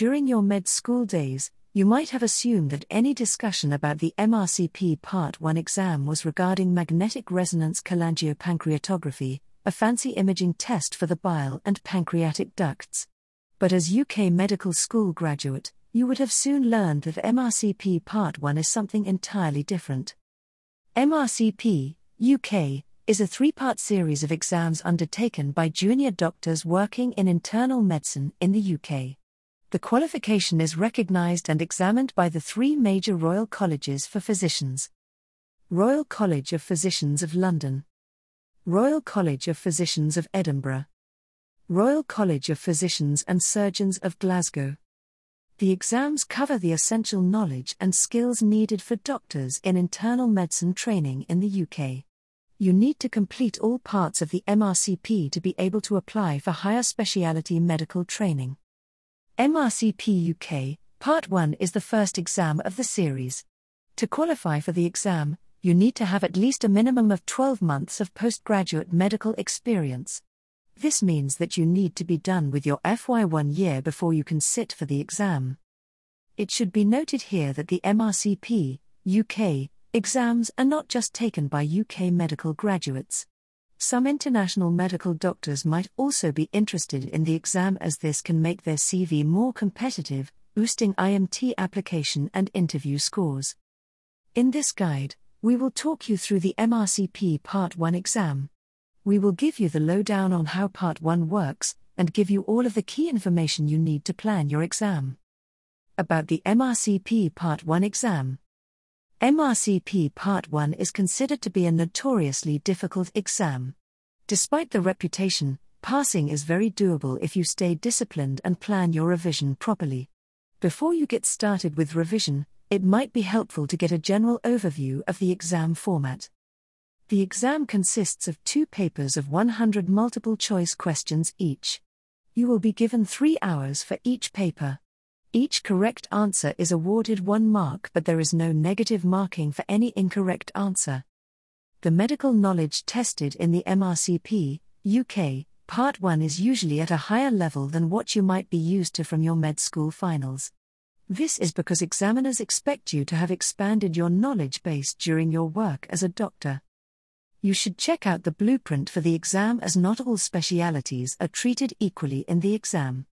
During your med school days, you might have assumed that any discussion about the MRCP Part 1 exam was regarding magnetic resonance cholangiopancreatography, a fancy imaging test for the bile and pancreatic ducts. But as UK medical school graduate, you would have soon learned that MRCP Part 1 is something entirely different. MRCP, UK, is a three part series of exams undertaken by junior doctors working in internal medicine in the UK. The qualification is recognised and examined by the three major Royal Colleges for Physicians Royal College of Physicians of London, Royal College of Physicians of Edinburgh, Royal College of Physicians and Surgeons of Glasgow. The exams cover the essential knowledge and skills needed for doctors in internal medicine training in the UK. You need to complete all parts of the MRCP to be able to apply for higher speciality medical training. MRCP UK, Part 1 is the first exam of the series. To qualify for the exam, you need to have at least a minimum of 12 months of postgraduate medical experience. This means that you need to be done with your FY1 year before you can sit for the exam. It should be noted here that the MRCP, UK, exams are not just taken by UK medical graduates. Some international medical doctors might also be interested in the exam as this can make their CV more competitive, boosting IMT application and interview scores. In this guide, we will talk you through the MRCP Part 1 exam. We will give you the lowdown on how Part 1 works and give you all of the key information you need to plan your exam. About the MRCP Part 1 exam. MRCP Part 1 is considered to be a notoriously difficult exam. Despite the reputation, passing is very doable if you stay disciplined and plan your revision properly. Before you get started with revision, it might be helpful to get a general overview of the exam format. The exam consists of two papers of 100 multiple choice questions each. You will be given three hours for each paper. Each correct answer is awarded one mark, but there is no negative marking for any incorrect answer. The medical knowledge tested in the MRCP, UK, Part 1 is usually at a higher level than what you might be used to from your med school finals. This is because examiners expect you to have expanded your knowledge base during your work as a doctor you should check out the blueprint for the exam as not all specialities are treated equally in the exam.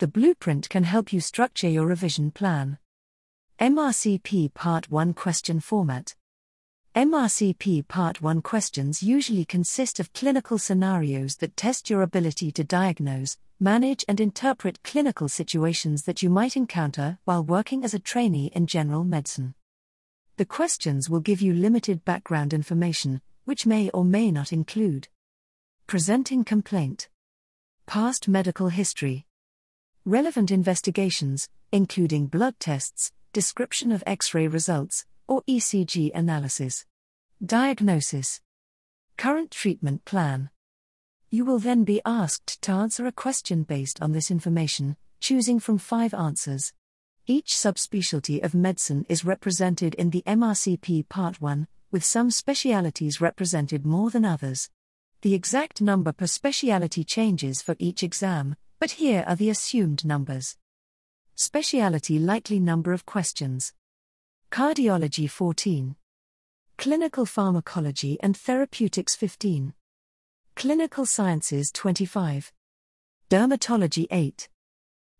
The blueprint can help you structure your revision plan. MRCP Part 1 Question Format MRCP Part 1 questions usually consist of clinical scenarios that test your ability to diagnose, manage, and interpret clinical situations that you might encounter while working as a trainee in general medicine. The questions will give you limited background information, which may or may not include presenting complaint, past medical history, relevant investigations, including blood tests, description of X ray results, or ECG analysis, diagnosis, current treatment plan. You will then be asked to answer a question based on this information, choosing from five answers. Each subspecialty of medicine is represented in the MRCP Part 1, with some specialities represented more than others. The exact number per speciality changes for each exam, but here are the assumed numbers. Speciality likely number of questions Cardiology 14, Clinical Pharmacology and Therapeutics 15, Clinical Sciences 25, Dermatology 8,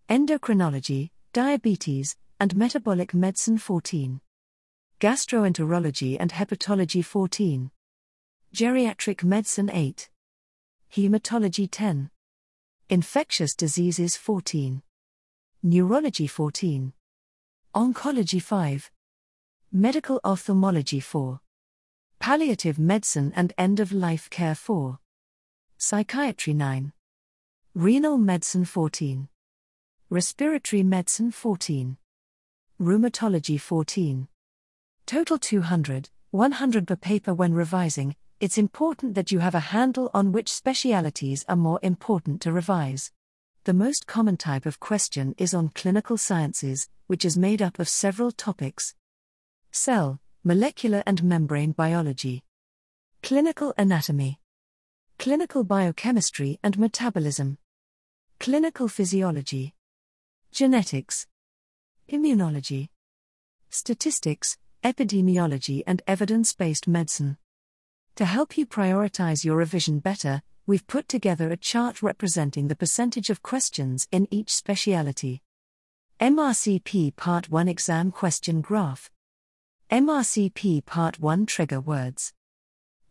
Endocrinology, Diabetes, and Metabolic Medicine 14. Gastroenterology and Hepatology 14. Geriatric Medicine 8. Hematology 10. Infectious Diseases 14. Neurology 14. Oncology 5. Medical Ophthalmology 4. Palliative Medicine and End of Life Care 4. Psychiatry 9. Renal Medicine 14. Respiratory Medicine 14. Rheumatology 14. Total 200, 100 per paper when revising, it's important that you have a handle on which specialities are more important to revise. The most common type of question is on clinical sciences, which is made up of several topics. Cell, molecular and membrane biology, clinical anatomy, clinical biochemistry and metabolism, clinical physiology, genetics, immunology, statistics, epidemiology, and evidence based medicine. To help you prioritize your revision better, we've put together a chart representing the percentage of questions in each speciality. MRCP Part 1 Exam Question Graph. MRCP Part 1 Trigger Words.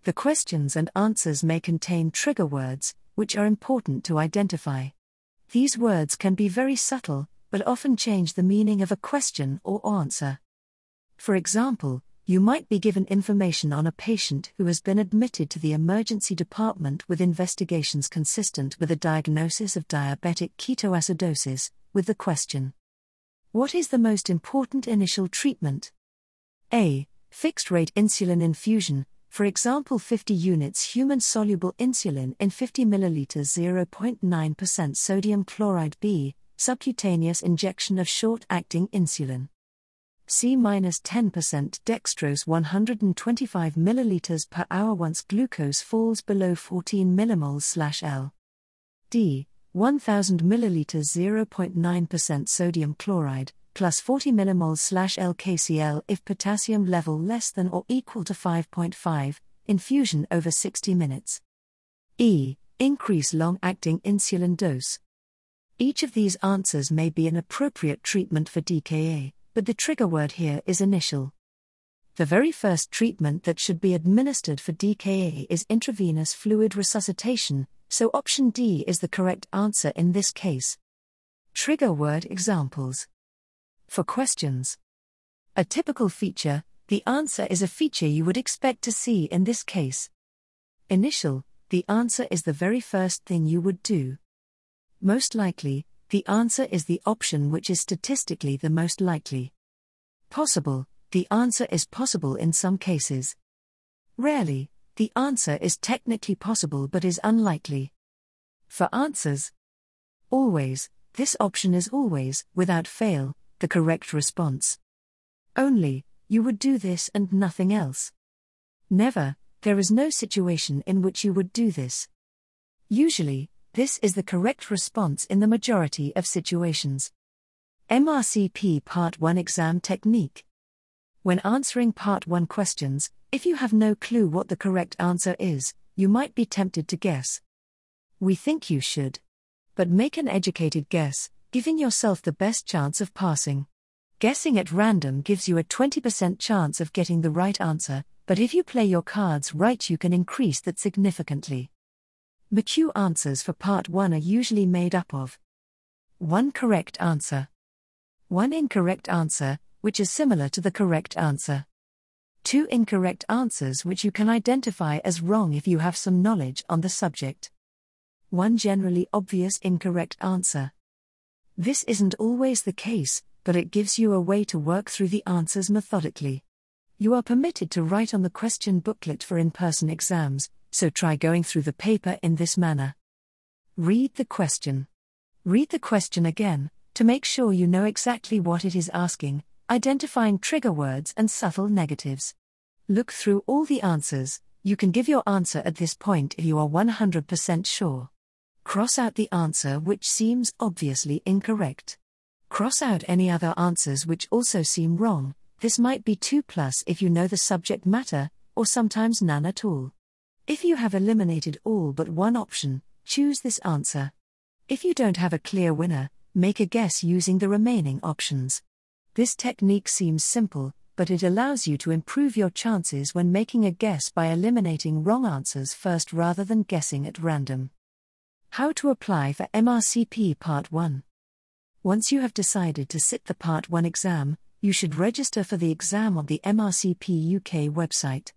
The questions and answers may contain trigger words, which are important to identify. These words can be very subtle, but often change the meaning of a question or answer. For example, you might be given information on a patient who has been admitted to the emergency department with investigations consistent with a diagnosis of diabetic ketoacidosis, with the question What is the most important initial treatment? A. Fixed rate insulin infusion, for example 50 units human soluble insulin in 50 ml 0.9% sodium chloride B, subcutaneous injection of short acting insulin. C 10% dextrose 125 milliliters per hour once glucose falls below 14 millimoles L. D 1000 milliliters 0.9% sodium chloride plus 40 millimoles LKCl if potassium level less than or equal to 5.5 infusion over 60 minutes. E increase long acting insulin dose. Each of these answers may be an appropriate treatment for DKA but the trigger word here is initial. The very first treatment that should be administered for DKA is intravenous fluid resuscitation, so option D is the correct answer in this case. Trigger word examples. For questions. A typical feature, the answer is a feature you would expect to see in this case. Initial, the answer is the very first thing you would do. Most likely, the answer is the option which is statistically the most likely. Possible, the answer is possible in some cases. Rarely, the answer is technically possible but is unlikely. For answers, always, this option is always, without fail, the correct response. Only, you would do this and nothing else. Never, there is no situation in which you would do this. Usually, this is the correct response in the majority of situations. MRCP Part 1 Exam Technique When answering Part 1 questions, if you have no clue what the correct answer is, you might be tempted to guess. We think you should. But make an educated guess, giving yourself the best chance of passing. Guessing at random gives you a 20% chance of getting the right answer, but if you play your cards right, you can increase that significantly. MCQ answers for part 1 are usually made up of one correct answer, one incorrect answer, which is similar to the correct answer, two incorrect answers which you can identify as wrong if you have some knowledge on the subject, one generally obvious incorrect answer. This isn't always the case, but it gives you a way to work through the answers methodically. You are permitted to write on the question booklet for in person exams, so try going through the paper in this manner. Read the question. Read the question again, to make sure you know exactly what it is asking, identifying trigger words and subtle negatives. Look through all the answers, you can give your answer at this point if you are 100% sure. Cross out the answer which seems obviously incorrect. Cross out any other answers which also seem wrong, this might be 2 plus if you know the subject matter, or sometimes none at all. If you have eliminated all but one option, choose this answer. If you don't have a clear winner, make a guess using the remaining options. This technique seems simple, but it allows you to improve your chances when making a guess by eliminating wrong answers first rather than guessing at random. How to apply for MRCP Part 1 Once you have decided to sit the Part 1 exam, you should register for the exam on the MRCP UK website.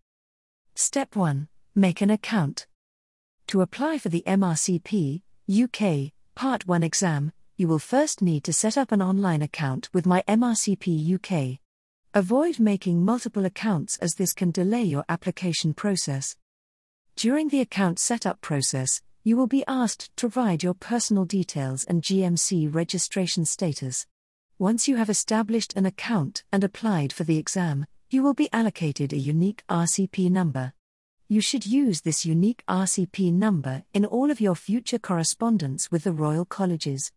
Step 1 Make an account. To apply for the MRCP UK Part 1 exam, you will first need to set up an online account with My MRCP UK. Avoid making multiple accounts as this can delay your application process. During the account setup process, you will be asked to provide your personal details and GMC registration status. Once you have established an account and applied for the exam, you will be allocated a unique RCP number you should use this unique RCP number in all of your future correspondence with the Royal Colleges.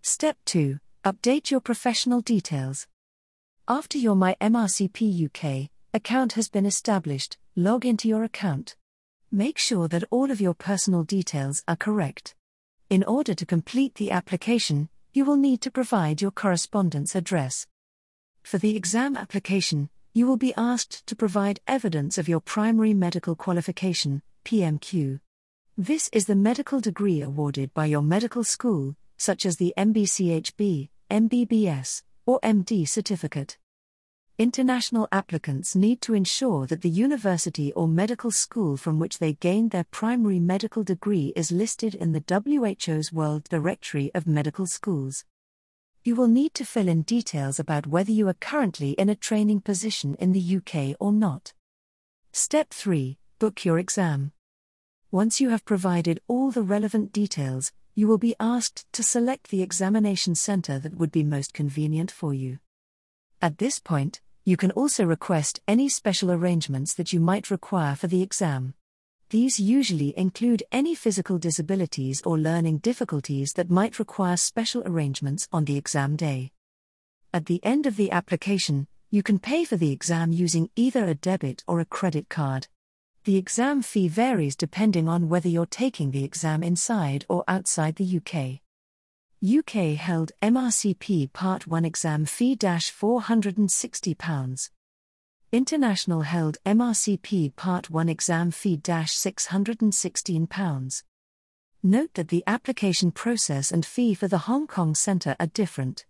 Step 2 Update your professional details. After your My MRCP UK account has been established, log into your account. Make sure that all of your personal details are correct. In order to complete the application, you will need to provide your correspondence address. For the exam application, you will be asked to provide evidence of your primary medical qualification, PMQ. This is the medical degree awarded by your medical school, such as the MBCHB, MBBS, or MD certificate. International applicants need to ensure that the university or medical school from which they gained their primary medical degree is listed in the WHO's World Directory of Medical Schools. You will need to fill in details about whether you are currently in a training position in the UK or not. Step 3 Book your exam. Once you have provided all the relevant details, you will be asked to select the examination center that would be most convenient for you. At this point, you can also request any special arrangements that you might require for the exam. These usually include any physical disabilities or learning difficulties that might require special arrangements on the exam day. At the end of the application, you can pay for the exam using either a debit or a credit card. The exam fee varies depending on whether you're taking the exam inside or outside the UK. UK held MRCP Part 1 exam fee £460. International held MRCP Part 1 exam fee £616. Note that the application process and fee for the Hong Kong Centre are different.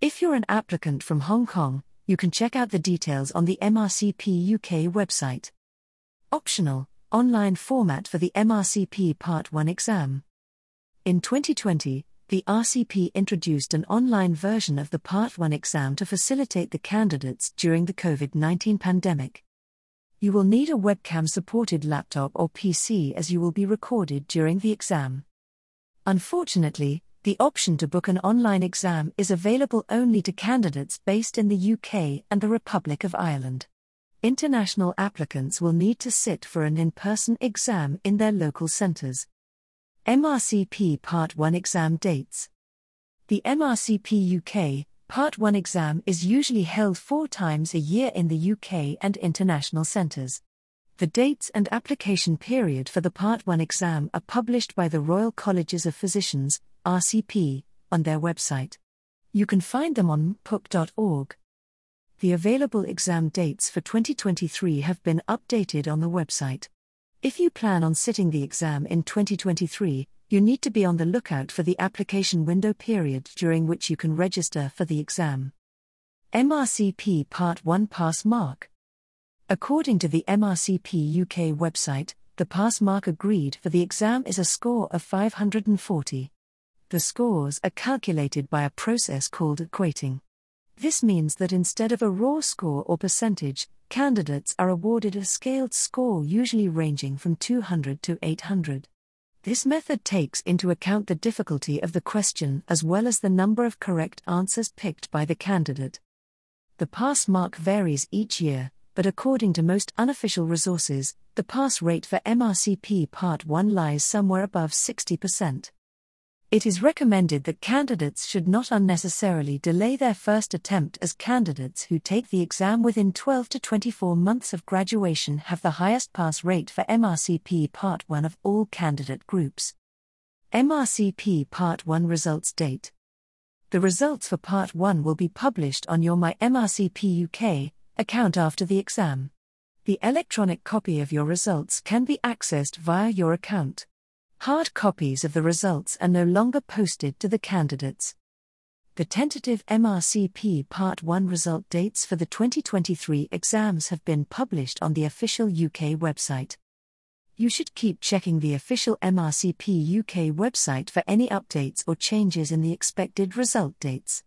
If you're an applicant from Hong Kong, you can check out the details on the MRCP UK website. Optional, online format for the MRCP Part 1 exam. In 2020, the RCP introduced an online version of the Part 1 exam to facilitate the candidates during the COVID 19 pandemic. You will need a webcam supported laptop or PC as you will be recorded during the exam. Unfortunately, the option to book an online exam is available only to candidates based in the UK and the Republic of Ireland international applicants will need to sit for an in person exam in their local centres. MRCP Part 1 exam dates. The MRCP UK Part 1 exam is usually held four times a year in the UK and international centres. The dates and application period for the Part 1 exam are published by the Royal Colleges of Physicians, RCP, on their website. You can find them on mpuk.org the available exam dates for 2023 have been updated on the website. If you plan on sitting the exam in 2023, you need to be on the lookout for the application window period during which you can register for the exam. MRCP Part 1 Pass Mark According to the MRCP UK website, the pass mark agreed for the exam is a score of 540. The scores are calculated by a process called equating. This means that instead of a raw score or percentage, candidates are awarded a scaled score usually ranging from 200 to 800. This method takes into account the difficulty of the question as well as the number of correct answers picked by the candidate. The pass mark varies each year, but according to most unofficial resources, the pass rate for MRCP Part 1 lies somewhere above 60%. It is recommended that candidates should not unnecessarily delay their first attempt as candidates who take the exam within 12 to 24 months of graduation have the highest pass rate for MRCP Part 1 of all candidate groups. MRCP Part 1 results date. The results for Part 1 will be published on your My MRCP UK account after the exam. The electronic copy of your results can be accessed via your account. Hard copies of the results are no longer posted to the candidates. The tentative MRCP Part 1 result dates for the 2023 exams have been published on the official UK website. You should keep checking the official MRCP UK website for any updates or changes in the expected result dates.